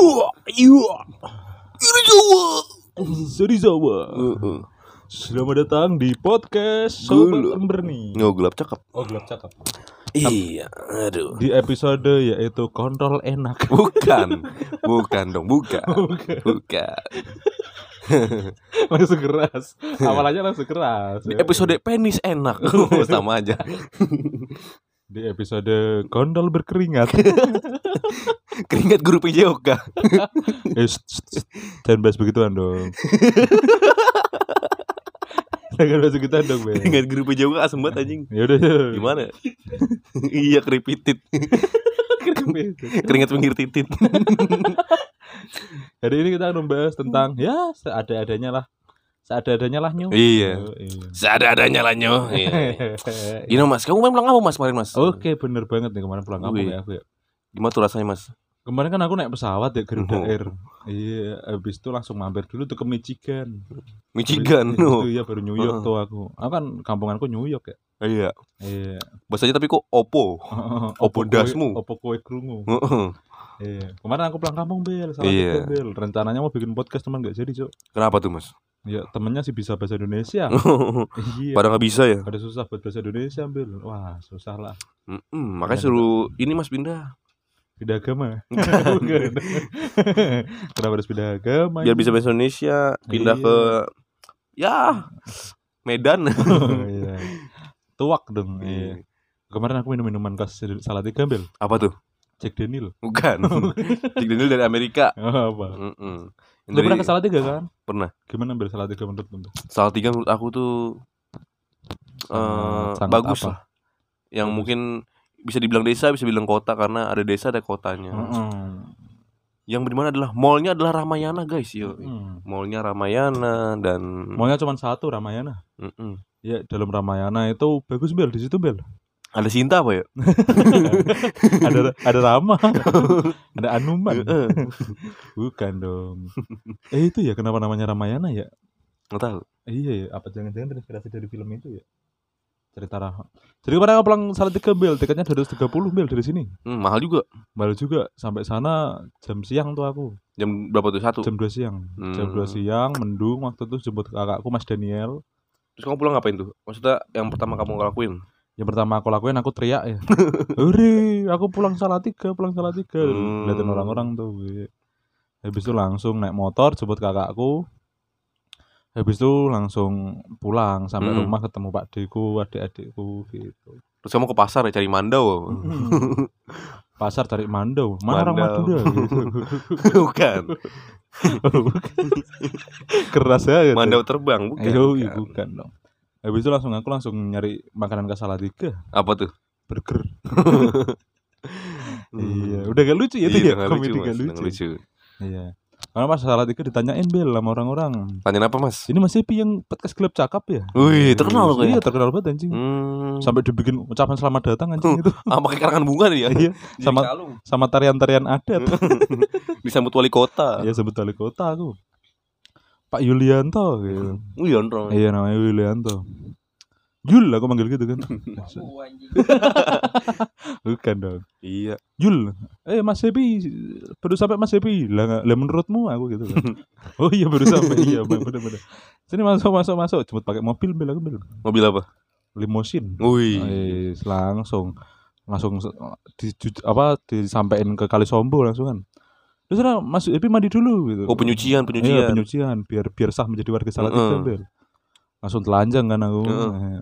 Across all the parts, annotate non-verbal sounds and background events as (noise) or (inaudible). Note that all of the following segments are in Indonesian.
Iya, iya. Serizawa. Heeh. Selamat datang di podcast Sobat. Emberni. Oh, gelap cakep. Oh, gelap cakep. Iya, aduh. Di episode yaitu kontrol enak. Bukan. Bukan dong, bukan. Bukan. langsung keras. Awalnya langsung keras. Di episode penis enak. Sama aja. Di episode gondol berkeringat. Keringat guru PJOK. (laughs) eh, jangan bahas begituan dong. (laughs) jangan bahas begituan dong, Ben. Keringat guru PJOK asem banget anjing. Ya udah. ya. Gimana? (laughs) iya keripitit. Keringat pinggir titit. Hari ini kita akan membahas tentang ya seada-adanya lah. Seada-adanya lah nyu. Iya. Oh, iya. Seadanya lah nyo. Iya. Gini mas, kamu main pulang kamu mas kemarin mas? Oke, bener banget nih kemarin pulang kampung Wih. ya aku ya. Gimana tuh rasanya mas? Kemarin kan aku naik pesawat ya Garuda Oh. Air. Iya, habis itu langsung mampir dulu tuh ke Michigan. Michigan. Oh. itu ya baru New York Oh. tuh aku. Aku kan kampunganku New York ya. Iya. Iya. Bahasanya tapi kok opo. Opo kowe- dasmu? Opo kowe krungu. Heeh. Iya. Kemarin aku pulang kampung Bel, salah Iya. Bel. Rencananya mau bikin podcast teman gak jadi, Cok. Kenapa tuh mas? Ya, temennya sih bisa bahasa Indonesia. (laughs) iya. Pada nggak bisa ya? Pada susah buat bahasa Indonesia, Bel. Wah, susah lah. Mm-mm, makanya suruh ini mas pindah Pindah agama. (laughs) (laughs) Kenapa harus pindah agama? biar bisa bahasa Indonesia pindah Iya. ke ya Medan. (laughs) Iya. Tuak dong. Iya. Kemarin aku minum minuman khas salah tiga bel. Apa tuh? Jack Daniel. Bukan. Jack Daniel dari Amerika. Oh, apa? Lu dari pernah ke salah tiga kan? Pernah. Gimana bel salah tiga menurut lu? salah tiga menurut aku tuh eh sangat bagus apa? lah. Yang Bagus. mungkin bisa dibilang desa, bisa dibilang kota karena ada desa ada kotanya. Heeh. Yang di mana adalah mallnya adalah Ramayana guys, yo. Heeh. Mallnya Ramayana dan Maunya cuma satu Ramayana. Mm-mm. Ya dalam Ramayana itu bagus bel di situ bel. ada Sinta apa ya? (laughs) ada ada Rama, (laughs) ada Anuman. Bukan dong. Eh itu ya kenapa namanya Ramayana ya? Nggak tahu. Iya ya, apa jangan-jangan terinspirasi dari film itu ya? Cerita Rahma. Jadi kemarin aku pulang salah tiga bel, tiketnya 230 bel dari sini. Hmm, mahal juga. Malu juga sampai sana jam siang tuh aku. Jam berapa tuh? Satu. Jam 2 siang. Jam 2 Hmm. siang mendung waktu itu jemput kakakku Mas Daniel. Terus kamu pulang ngapain tuh? Maksudnya yang pertama kamu lakuin? Yang pertama aku lakuin aku teriak ya. (laughs) Hore, aku pulang salah tiga, pulang salah tiga. Hmm. Liatin orang-orang tuh. Habis itu langsung naik motor jemput kakakku. Habis itu langsung pulang sampai Hmm. rumah ketemu Pak Deku, adik-adikku gitu. Terus kamu ke pasar ya cari mandau? (laughs) Pasar cari mandau, mana orang. Madura gitu. (laughs) bukan. Keras ya gitu. Mandau terbang, bukan. Ayo, bukan. bukan dong. Habis itu langsung aku langsung nyari makanan ke Salatiga, Apa tuh? burger. Hmm. (laughs) Iya, udah gak lucu ya itu Iya, ya, komedi lucu, gak lucu. Iya. Karena pas Salatiga ditanyain Bel sama orang-orang. Tanya apa, Mas? Ini Mas Epi yang podcast gelap cakap ya? Wih, terkenal loh Iya, kayak. terkenal banget anjing. Hmm. Sampai dibikin ucapan selamat datang anjing itu (laughs) Ah, pakai karangan bunga dia. Iya, Di sama- sama tarian-tarian adat. (laughs) disambut wali kota. Iya, sebut wali kota aku. Pak Yulianto gitu. Andro. Iya namanya Yulianto. Yul aku manggil gitu kan. (laughs) (laughs) Bukan dong. Iya. Yul. Eh Mas Epi baru sampai Mas Epi. Lah lah menurutmu aku gitu kan. (laughs) oh iya baru sampai. iya benar benar. Sini masuk masuk masuk. Cepet pakai mobil bel aku bel. Mobil apa? Limosin. Wih. Eh langsung langsung di, apa disampaikan ke Kali Sombo langsung kan. Terus sana Mas Epi mandi dulu gitu. Oh, penyucian, Iya penyucian. penyucian biar biar sah menjadi warga Salatiga Heeh. Bel. Langsung telanjang kan aku. Eh,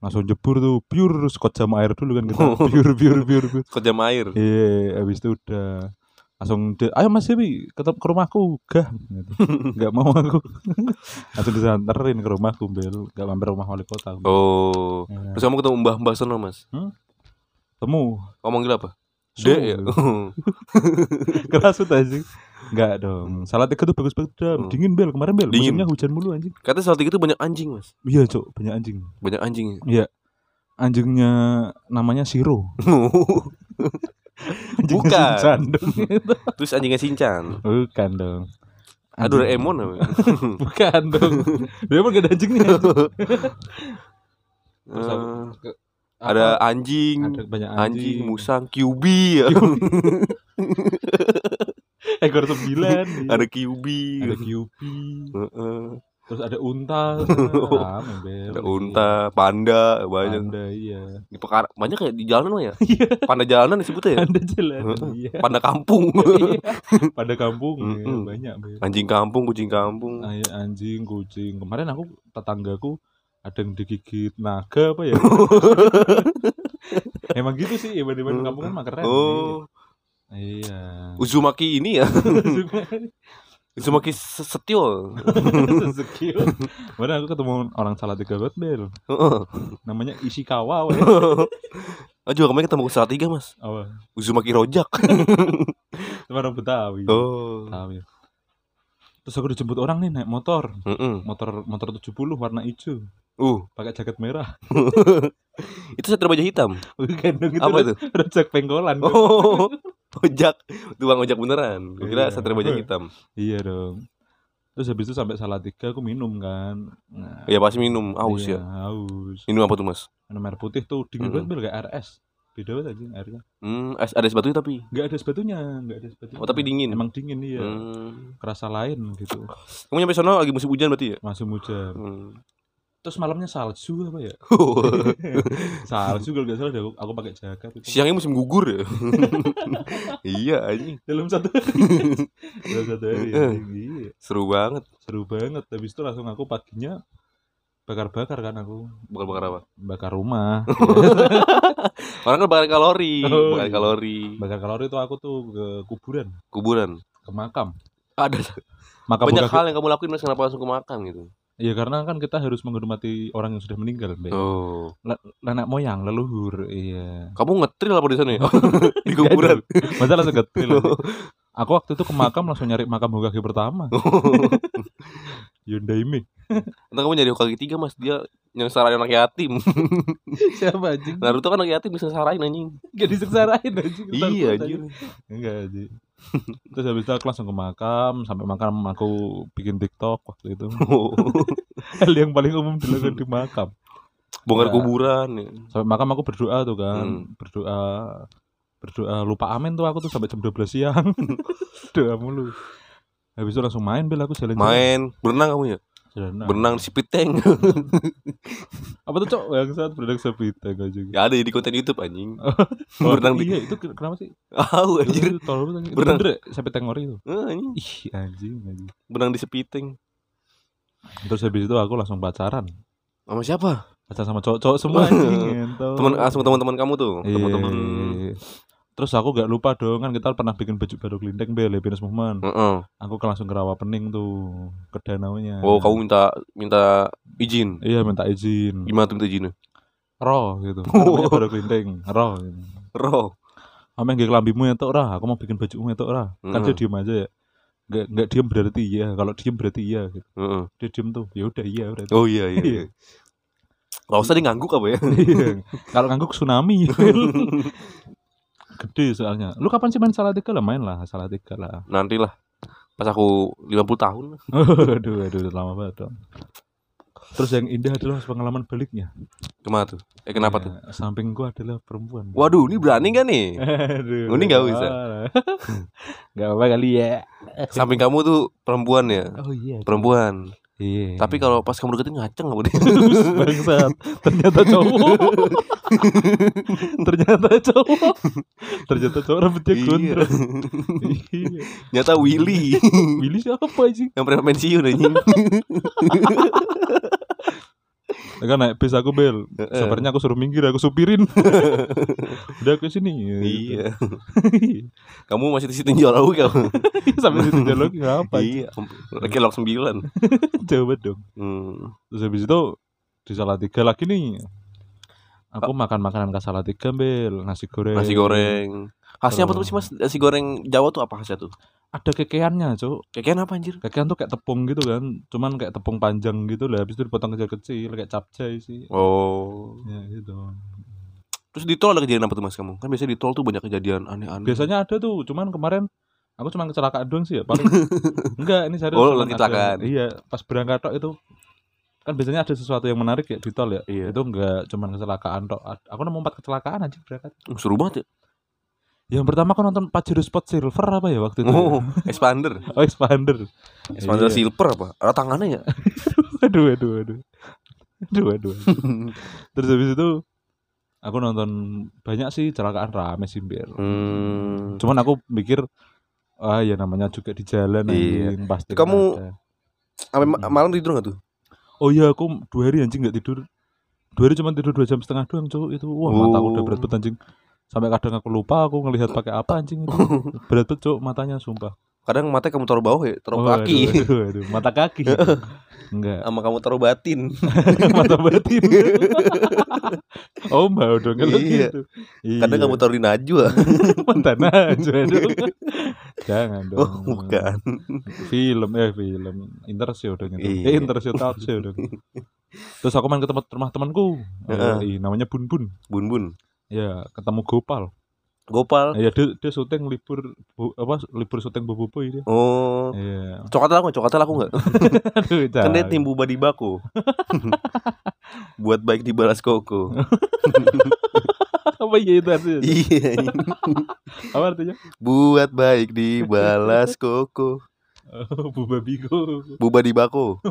Langsung jebur tuh pure sekot jam air dulu kan kita. (laughs) Pure pure pure. pure. Ke jam air. Iya, habis itu udah langsung de- ayo Mas Epi ketemu ke rumahku gah gitu. (laughs) nggak mau aku (laughs) langsung disanterin ke rumahku bel nggak mampir rumah wali kota. Oh. Iya. Terus kamu ketemu Mbah-mbah sono, Mas? temu Kamu manggil apa? Dek ya. keras tuh anjing Enggak dong. Salah tiga tuh bagus-bagus dah. Hmm. Dingin bel kemarin bel. Dingin. Musimnya hujan mulu anjing. Katanya Salatiga itu banyak anjing, Mas. Iya, Cok, banyak anjing. Banyak anjing. Anjingnya namanya Siro. (laughs) Anjingnya Bukan. Shinchan dong. (laughs) Terus anjingnya Sinchan. Bukan dong. Aduh, Anjing- Doraemon apa? (laughs) Bukan dong. Doraemon gak ada anjingnya. Ke- ada anjing, ada banyak anjing, anjing. musang, QB ya. Ekor sembilan (laughs) Ada QB. ada Heeh. terus ada unta (laughs) bel Ada unta, panda, banyak. Panda, iya Di pekar banyak kayak di jalanan mah ya. (laughs) Panda jalanan disebutnya ya. Panda jalan iya Panda kampung. Iya. pada kampung ya, banyak bel Anjing kampung, kucing kampung. Ay, anjing kucing kemarin aku tetanggaku ada yang digigit naga apa ya emang gitu sih ibadah-ibadah kampung kan mah keren Oh, iya Uzumaki ini ya. Uzumaki Setio. skill Kemarin aku ketemu orang salah tiga banget bel namanya Ishikawa. Oh, juga kemarin ketemu ke Salatiga, Mas. apa Uzumaki Rojak. (laughs) Itu orang Betawi Oh. Betawi terus aku dijemput orang nih naik motor Heeh. motor motor 70 warna hijau Uh, pakai jaket merah (laughs) itu satria baja hitam. bukan dong itu Apa itu? rojak pengkolan Oh. (laughs) Ojak, tukang ojak beneran. Gue kira Iya. satria baja hitam. iya dong terus habis itu sampai Salatiga aku minum kan nah, Ya pasti minum aus iya, ya. haus Minum apa tuh, Mas? minum air putih tuh dingin Mm-mm. banget bel kayak RS beda banget aja airnya Hmm, es- ada es batu tapi. nggak ada es batunya nggak ada es batunya Oh, tapi dingin. emang dingin iya Hmm. kerasa lain gitu Kamu nyampe sono lagi musim hujan berarti ya? masih hujan Hmm. Terus malamnya salju apa ya (laughs) salju kalau nggak salah aku, aku pakai jaket itu. Siangnya musim gugur ya. (laughs) iya anjing. dalam satu hari (laughs) dalam satu hari anjing, iya Seru banget. seru banget habis itu langsung aku paginya bakar-bakar kan aku Bakar-bakar apa? bakar rumah Orang kan bakar kalori, Oh, bakar iya. kalori. bakar kalori itu aku tuh ke kuburan Kuburan. ke makam Ada makam banyak hal yang kamu lakuin mas kenapa langsung ke makam gitu. Iya karena kan kita harus menghormati orang yang sudah meninggal, Mbak. Oh. Nenek moyang, leluhur, iya. Kamu ngetril apa di sana ya? (laughs) (laughs) di kuburan. Masa langsung aja. (laughs) Aku waktu itu ke makam langsung nyari makam Hokage pertama. Yundaime. Entah kamu nyari Hokage tiga mas dia yang sarain anak yatim. (laughs) Siapa anjing? Naruto kan anak yatim bisa sarain anjing. Gak diseksarain anjing. iya anjing. Enggak anjing. Terus habis itu aku langsung ke makam, sampai makam aku bikin TikTok waktu itu. (laughs) Hal yang paling umum dilakukan di makam. Bongkar Ya. kuburan. ya. Sampai makam aku berdoa tuh kan, Hmm. berdoa berdoa lupa amin tuh aku tuh sampai jam 12 siang. (laughs) doa mulu. Habis itu langsung main bel aku jalan-jalan. Main berenang kamu ya? Jalan. Berenang di Sipiteng. (laughs) Apa tuh cok yang saat berenang sepita anjing. ya ada di konten YouTube anjing. Oh, (laughs) berenang di iya itu ke- kenapa sih? Ah, anjir. Itu tolol banget, Berenang. bener ya? sampai tengori itu. Ah, anjing. Ih anjing anjing. Berenang di Sipiteng. Terus habis itu aku langsung pacaran. Sama siapa? Pacaran sama cowok-cowok semua (laughs) anjing. Teman langsung teman-teman kamu tuh. Iya. Teman-teman. Terus aku gak lupa dong kan kita pernah bikin baju baru kelinteng bel Happiness Movement. Heeh. Aku ke langsung ke rawa pening tuh ke danaunya. Oh, kamu minta minta izin. Iya minta izin. Gimana tuh minta izinnya? Roh gitu. (laughs) Namanya baru kelinteng. Roh. Gitu. Roh. Kamu yang kelambimu ya Rah. Aku mau bikin bajumu ya tuh Rah. Kan dia diem aja ya. Gak, gak diem berarti iya. Kalau diem berarti iya. Gitu. Heeh. Dia diem tuh. Ya udah iya berarti. Oh iya iya. Iya. iya. Gak usah dia ngangguk apa ya? Iya. Kalau ngangguk tsunami. (laughs) Gede soalnya. Lu kapan sih main salah tiga lah? Main lah salah tiga lah. Nanti lah. Pas aku 50 tahun. (laughs) aduh, aduh, lama banget dong. Terus yang indah adalah pengalaman baliknya. Ke mana tuh? Eh kenapa tuh? Ya, Sampingku adalah perempuan. Waduh, ini berani kan nih? Aduh. Ini nggak bisa. (laughs) Gak apa kali ya. Samping kamu tuh perempuan ya? Oh iya. Perempuan. Iya. Tapi kalau pas kamu deketin ngaceng kamu deh. bangsat, ternyata cowok. ternyata cowok. Ternyata cowok rambutnya Iya. gondrong. Iya. Nyata Willy Willy siapa sih? yang pernah pensiun anjing. Kan naik bis aku bel. Sebenarnya aku suruh minggir, aku supirin. (laughs) Udah ke sini. Iya. (laughs) Kamu masih di situ (laughs) jauh kamu. Sampai situ jalan lagi ngapa? Iya. Kelok 9. Coba dong. Hmm. Terus habis itu di Salatiga lagi nih. Aku makan makanan khas Salatiga bel, nasi goreng. Nasi goreng. Khasnya apa tuh sih Mas? Nasi goreng Jawa tuh apa khasnya tuh? Ada kekeannya, Cuk. Kayak apa anjir? Kekean tuh kayak tepung gitu kan. Cuman kayak tepung panjang gitu lah, habis itu dipotong kecil-kecil kayak capcay sih. Oh. Ya gitu. Terus di tol ada kejadian apa tuh Mas kamu? Kan biasanya di tol tuh banyak kejadian aneh-aneh. Biasanya ada tuh, cuman kemarin aku cuma kecelakaan doang sih ya paling. (laughs) Enggak, ini serius. Oh, lagi kecelakaan. Iya, pas berangkat tok itu kan biasanya ada sesuatu yang menarik ya di tol ya. Iya. Itu enggak cuman kecelakaan tok. Aku nemu empat kecelakaan aja berangkat. Seru banget ya. Yang pertama aku nonton Pajero Spot Silver apa ya waktu itu? Oh, expander. (laughs) Oh, Expander. Expander Iya. silver apa? Ada tangannya ya? (laughs) aduh, aduh, aduh. Aduh, aduh. aduh. (laughs) Terus habis itu aku nonton banyak sih celakaan rame sih, hmm. Cuman aku mikir ah ya namanya juga di jalan Iya. anjing pasti. Kamu-. Sampai ma- malam tidur gak tuh? Oh iya aku dua hari anjing nggak tidur. Dua hari cuma tidur dua jam setengah doang cowok itu. Wah mata aku udah Oh. berat banget anjing. Sampai kadang aku lupa aku ngelihat pakai apa anjing itu. berat banget cowok matanya sumpah. Kadang matanya kamu taruh bawah ya, taruh Oh, kaki. Aduh, aduh, aduh. Mata kaki. (laughs) Enggak. Sama kamu taruh batin. (laughs) mata batin. (laughs) oh dong kalau Iya. gitu. Iya. Kadang kamu taruh di Najwa. Montana aja dong. Jangan dong. Oh, bukan. Film eh film Intershow dong itu. Iya. Eh talk show dong. Terus aku main ke tempat rumah temanku. Eh, namanya Bun Bun. Bun bun. Ya, ketemu Gopal. Gopal. Ya dia, dia syuting libur bu, apa libur syuting Bobo Boy dia. Oh. Iya. Coklat aku, coklat aku enggak? Aduh, (laughs) kan dia jangan. tim Buba di Bako. Buat baik dibalas koko. (laughs) apa iya itu artinya? iya. (laughs) Apa artinya? Buat baik dibalas koko. Oh, Buba Bigo. Buba di Bako.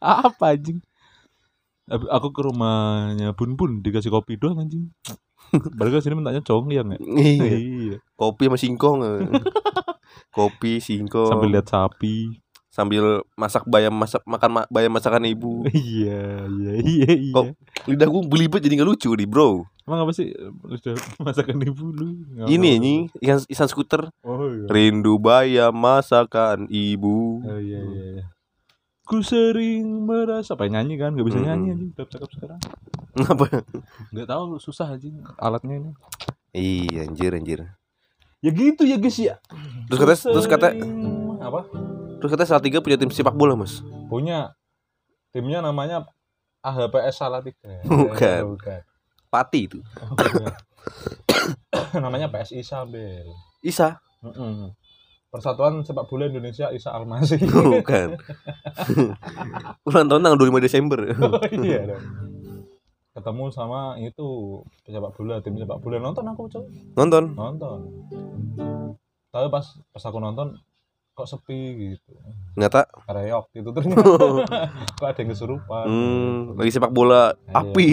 apa anjing? Aku ke rumahnya Bun Bun dikasih kopi doang anjing. Baru ke sini mintanya congyang ya. Iya. Iya. Kopi sama singkong. (laughs) Kopi, singkong. Sambil lihat sapi. sambil masak bayam masak makan ma- bayam masakan ibu. (laughs) Iya, iya, iya, iya. Kok- Lidah gue belibet jadi nggak lucu nih, Bro. Emang apa sih udah (laughs) masakan ibu lu? Nggak Ini anjing, ikan ikan skuter. Oh iya. Rindu bayam masakan ibu. Oh iya iya. iya. Ku sering merasa apa nyanyi kan? Gak bisa nyanyi anjing udah cakep sekarang. Apa? Gak tahu susah anjing alatnya ini. Iya, anjir anjir. Ya gitu ya guys ya. Terus kata terus kata apa? terus kata Salatiga punya tim sepak bola, Mas. Punya timnya namanya AHPS Salatiga. (laughs) Bukan. Bukan. Pati itu. (coughs) namanya PSI Sabel. Isa. Mm-mm. Persatuan Sepak Bola Indonesia Isa Almasi. (laughs) Bukan. (laughs) Ulang tahun tanggal 25 Desember. (laughs) Oh, iya dong. Ketemu sama itu sepak bola, tim sepak bola nonton aku coy. Nonton. Nonton. Tapi pas pas aku nonton kok sepi gitu. Ternyata Kareok gitu ternyata. kok ada yang kesurupan. hmm, lagi sepak bola Iya. api.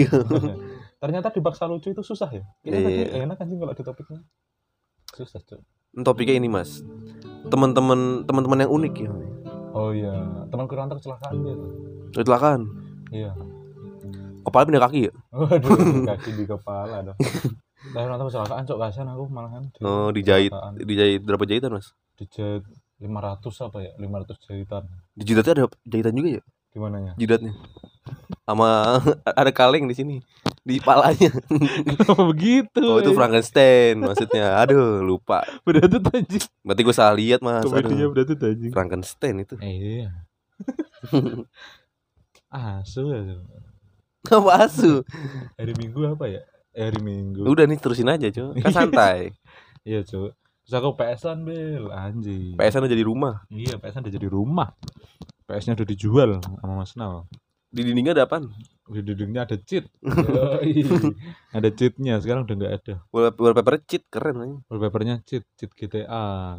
ternyata dibaksa lucu itu susah ya. Kayaknya Iya. enak anjing kalau di topiknya. Susah coy. Topiknya ini, Mas. Teman-teman teman-teman yang unik ya. Oh iya, teman kurang kecelakaan gitu. Kecelakaan. Iya. Kepala pindah kaki ya? Waduh, (laughs) kaki di kepala dong. (laughs) Saya nonton kecelakaan cok kasihan aku malahan. di Oh, dijahit. kecelakaan. Dijahit berapa jahitan, Mas? Dijahit 500 apa ya? 500 jahitan. Di jidatnya ada jahitan juga ya? Di mananya? Jidatnya. Sama (laughs) ada kaleng di sini. Di palanya. (laughs) Oh begitu. Oh, itu Frankenstein maksudnya. Aduh, lupa. Berarti anjing. Berarti gue salah lihat, Mas. Komedinya Aduh. berarti anjing. Frankenstein itu. Eh, iya. (laughs) Asu asu. Apa asu? Hari Minggu apa ya? Eh, hari Minggu. Udah nih terusin aja, Cok. Kan (laughs) santai. Iya, Cuk. Terus aku PS-an, Bel. Anjing. PS-an udah di rumah. Iya, PS-an udah jadi rumah. PS-nya udah dijual sama Mas Nal. Di dindingnya ada apaan? Di dindingnya ada cheat. (laughs) Ada cheatnya. Sekarang udah nggak ada. Wall- Wallpaper cheat keren aja. Wallpapernya cheat, cheat GTA.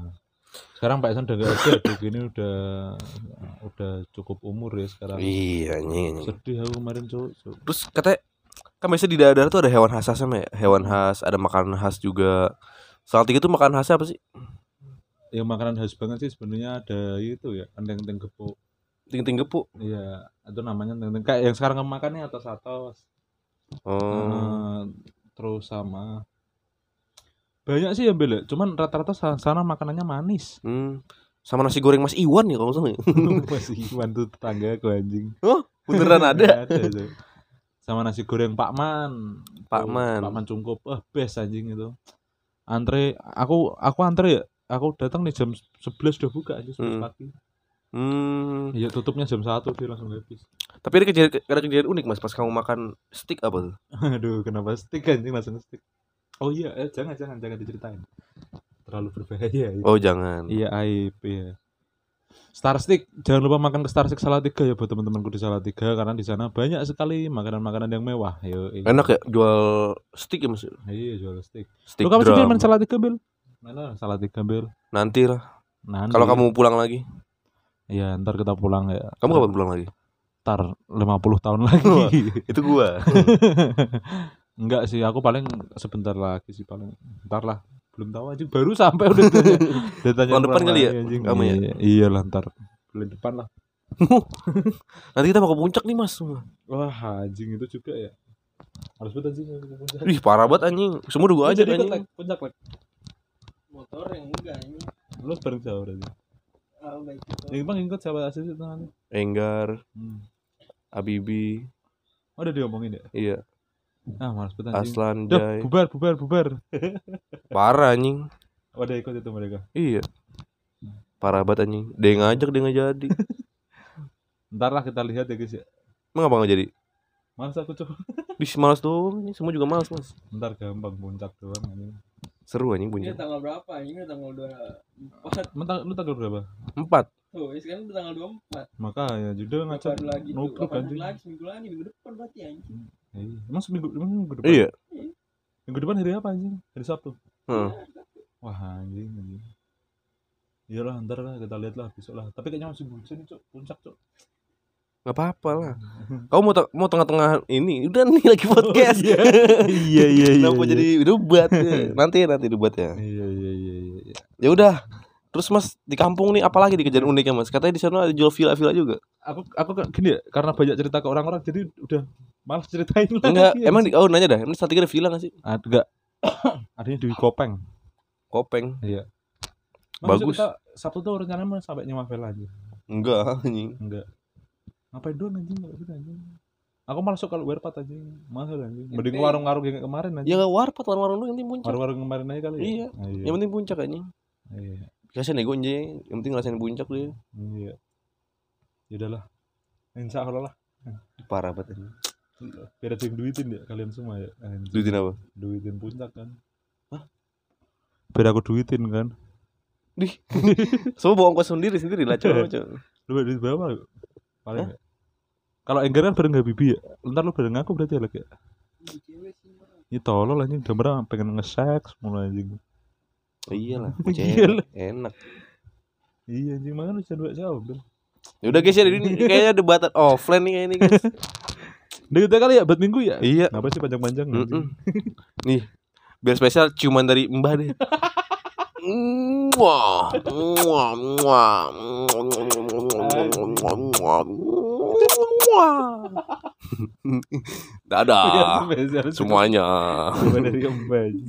Sekarang PS-an udah nggak ada. Begini udah udah cukup umur ya sekarang. Iya, anjing. Sedih aku kemarin. Cuk. Terus katanya kan biasa di daerah tuh ada hewan khas khasnya ya? Hewan khas, ada makanan khas juga. Salah tiga tuh makanan khasnya apa sih? Yang makanan khas banget sih sebenarnya ada itu ya, enteng-enteng gepuk. Ting-ting gepuk. Iya, itu namanya enteng-enteng. Kayak yang sekarang kamu makannya atas-atas. Oh. Eh, terus sama banyak sih yang bela cuman rata-rata sana, sana makanannya manis Hmm. Sama nasi goreng Mas Iwan ya kalau salah. ya? (laughs) masih Iwan tuh tetangga aku anjing Beneran (laughs) ada. ada sama nasi goreng Pak Man Pak Man. Pak Man cungkup ah best anjing itu antre aku aku antre ya aku datang nih jam 11 udah buka aja 11 Hmm. pagi Hmm. iya tutupnya jam 1 dia langsung habis Tapi ada kejadian ada kejadian unik Mas pas kamu makan steak apa tuh? (laughs) aduh kenapa stick anjing langsung stick oh iya eh, jangan jangan jangan diceritain terlalu berbahaya ya. Oh, jangan. Iya aib iya. Star Stick, jangan lupa makan ke Star Stick Salatiga ya buat teman-temanku di Salatiga karena di sana banyak sekali makanan-makanan yang mewah. Yo, iya. Enak ya jual stick ya mas. Iya jual stick. Stick Lu kapan sih Bil, drum. main Salatiga Bil? Mana Salatiga Bil? Nanti lah. Nah, Kalau kamu pulang lagi, Iya, ntar kita pulang ya. kamu kapan pulang lagi? Ntar 50 tahun lagi. Itu gua. (laughs) Enggak sih, aku paling sebentar lagi sih paling. Ntar lah, belum tahu aja. Baru sampai udah tanya. udah (laughs) tanya Tahun depan kali ya, lagi, anjing. kamu ya? Iya, iya lah ntar. Bulan depan lah. (laughs) Nanti kita mau ke puncak nih mas. Wah, anjing itu juga ya. Harus betul anjing. Puncak. Wih parah banget anjing. Semua udah gua jadi ikut, anjing. Puncak, Lek. motor yang enggak ini Lu bareng siapa berarti? Baik itu Yang bang ikut siapa asli itu tangannya? Enggar, Hmm. Abibi, Oh, udah diomongin ya? iya, Ah, malas betul. Aslan, Duh, Jai. bubar, bubar, bubar. Parah anjing. Oh, udah ikut itu mereka. Iya. Parah banget anjing. Dia ngajak dia nggak jadi. (laughs) Ntar lah kita lihat ya guys ya. Emang apa nggak jadi? Males aku coba. Bis malas doang. Ini semua juga malas mas. Ntar gampang puncak doang anjing. Seru anjing ini puncak. tanggal berapa ini tanggal dua empat Emang tang- lu tanggal berapa? Empat. tuh ini sekarang udah tanggal dua empat Makanya juga ngajak baru lagi kapan anjing. lagi seminggu lagi minggu depan berarti anjing Iya. Emang seminggu emang minggu depan? Iya. Minggu depan hari apa anjing? Hari Sabtu. Heeh. Wah anjing anjing. Iyalah ntar lah kita lihat lah besok lah. Tapi kayaknya masih hujan nih cok, puncak cok. Nggak apa-apa lah. (laughs) Kau mau mau tengah-tengah ini? Udah nih lagi podcast. iya iya iya. (laughs) Kenapa jadi debat? ya? Nanti nanti debat ya. Iya iya iya iya. iya. Ya udah. Terus mas di kampung nih apalagi di kejadian uniknya mas? Katanya di sana ada jual villa-villa juga. Aku aku gini ya, karena banyak cerita ke orang-orang jadi udah malas ceritain lagi. Enggak. Emang di, oh nanya dah. Emang Salatiga ada villa nggak sih? ada enggak? Adanya di Kopeng. Kopeng. Iya. Bagus. Kita Sabtu tuh rencananya mau sampai nyewa villa aja. Enggak anjing. Enggak. Ngapain doang anjing enggak bisa anjing. Aku malah suka kalau werpat anjing. Mahal anjing. Mending warung-warung yang kayak kemarin anjing. Ya nggak warpat warung-warung doang yang penting puncak. Warung-warung kemarin aja kali ya. Iya. Ah, iya. Yang penting puncak anjing. Iya. Kasian nego anjing. Yang penting ngerasain puncak deh. Iya. Ya udahlah. Insya Allah lah. Parah banget anjing. Biar ada yang duitin ya kalian semua ya. Anjing. Duitin apa? Duitin puncak kan. Hah? Biar aku duitin kan. Dih. (laughs) Semua bawa ongkos sendiri sendiri lah coba (laughs) coba. Lu duit berapa? Lu? Paling ya. Kalau Enggar kan bareng Habibi ya. Ntar lu bareng aku berarti ya lagi ya. Tolol anjing udah merah pengen nge-sex mulai anjing. Iya lah. Iya lah. Enak. Iya anjing mana jauh Bel. Ya udah guys ya ini kayaknya debatan offline nih kayak ini guys. Udah kita kali ya buat minggu ya. iya. Kenapa sih panjang-panjang anjing? Mm-mm. Nih. Biar spesial ciuman dari Mbah deh. Wah, wah, wah, (laughs) Dadah Spesial semuanya. dari.